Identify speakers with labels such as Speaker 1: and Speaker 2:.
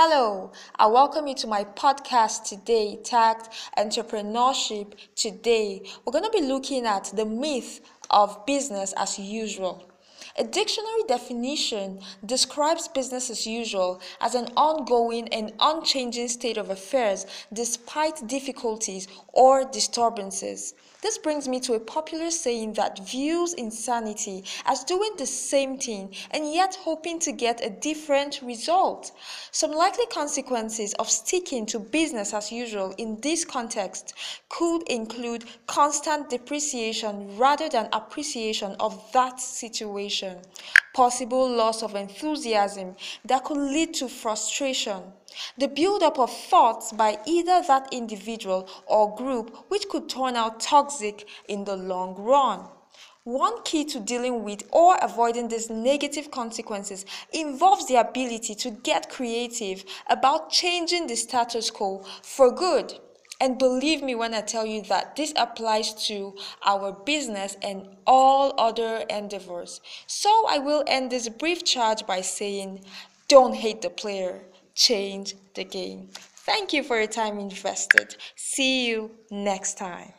Speaker 1: Hello, I welcome you to my podcast today, tagged Entrepreneurship Today. We're going to be looking at the myth of business as usual. A dictionary definition describes business as usual as an ongoing and unchanging state of affairs despite difficulties or disturbances. This brings me to a popular saying that views insanity as doing the same thing and yet hoping to get a different result. Some likely consequences of sticking to business as usual in this context could include constant depreciation rather than appreciation of that situation, possible loss of enthusiasm that could lead to frustration, the buildup of thoughts by either that individual or group which could turn out toxic in the long run. One key to dealing with or avoiding these negative consequences involves the ability to get creative about changing the status quo for good. And believe me when I tell you that this applies to our business and all other endeavors. So I will end this brief charge by saying, don't hate the player, change the game. Thank you for your time invested. See you next time.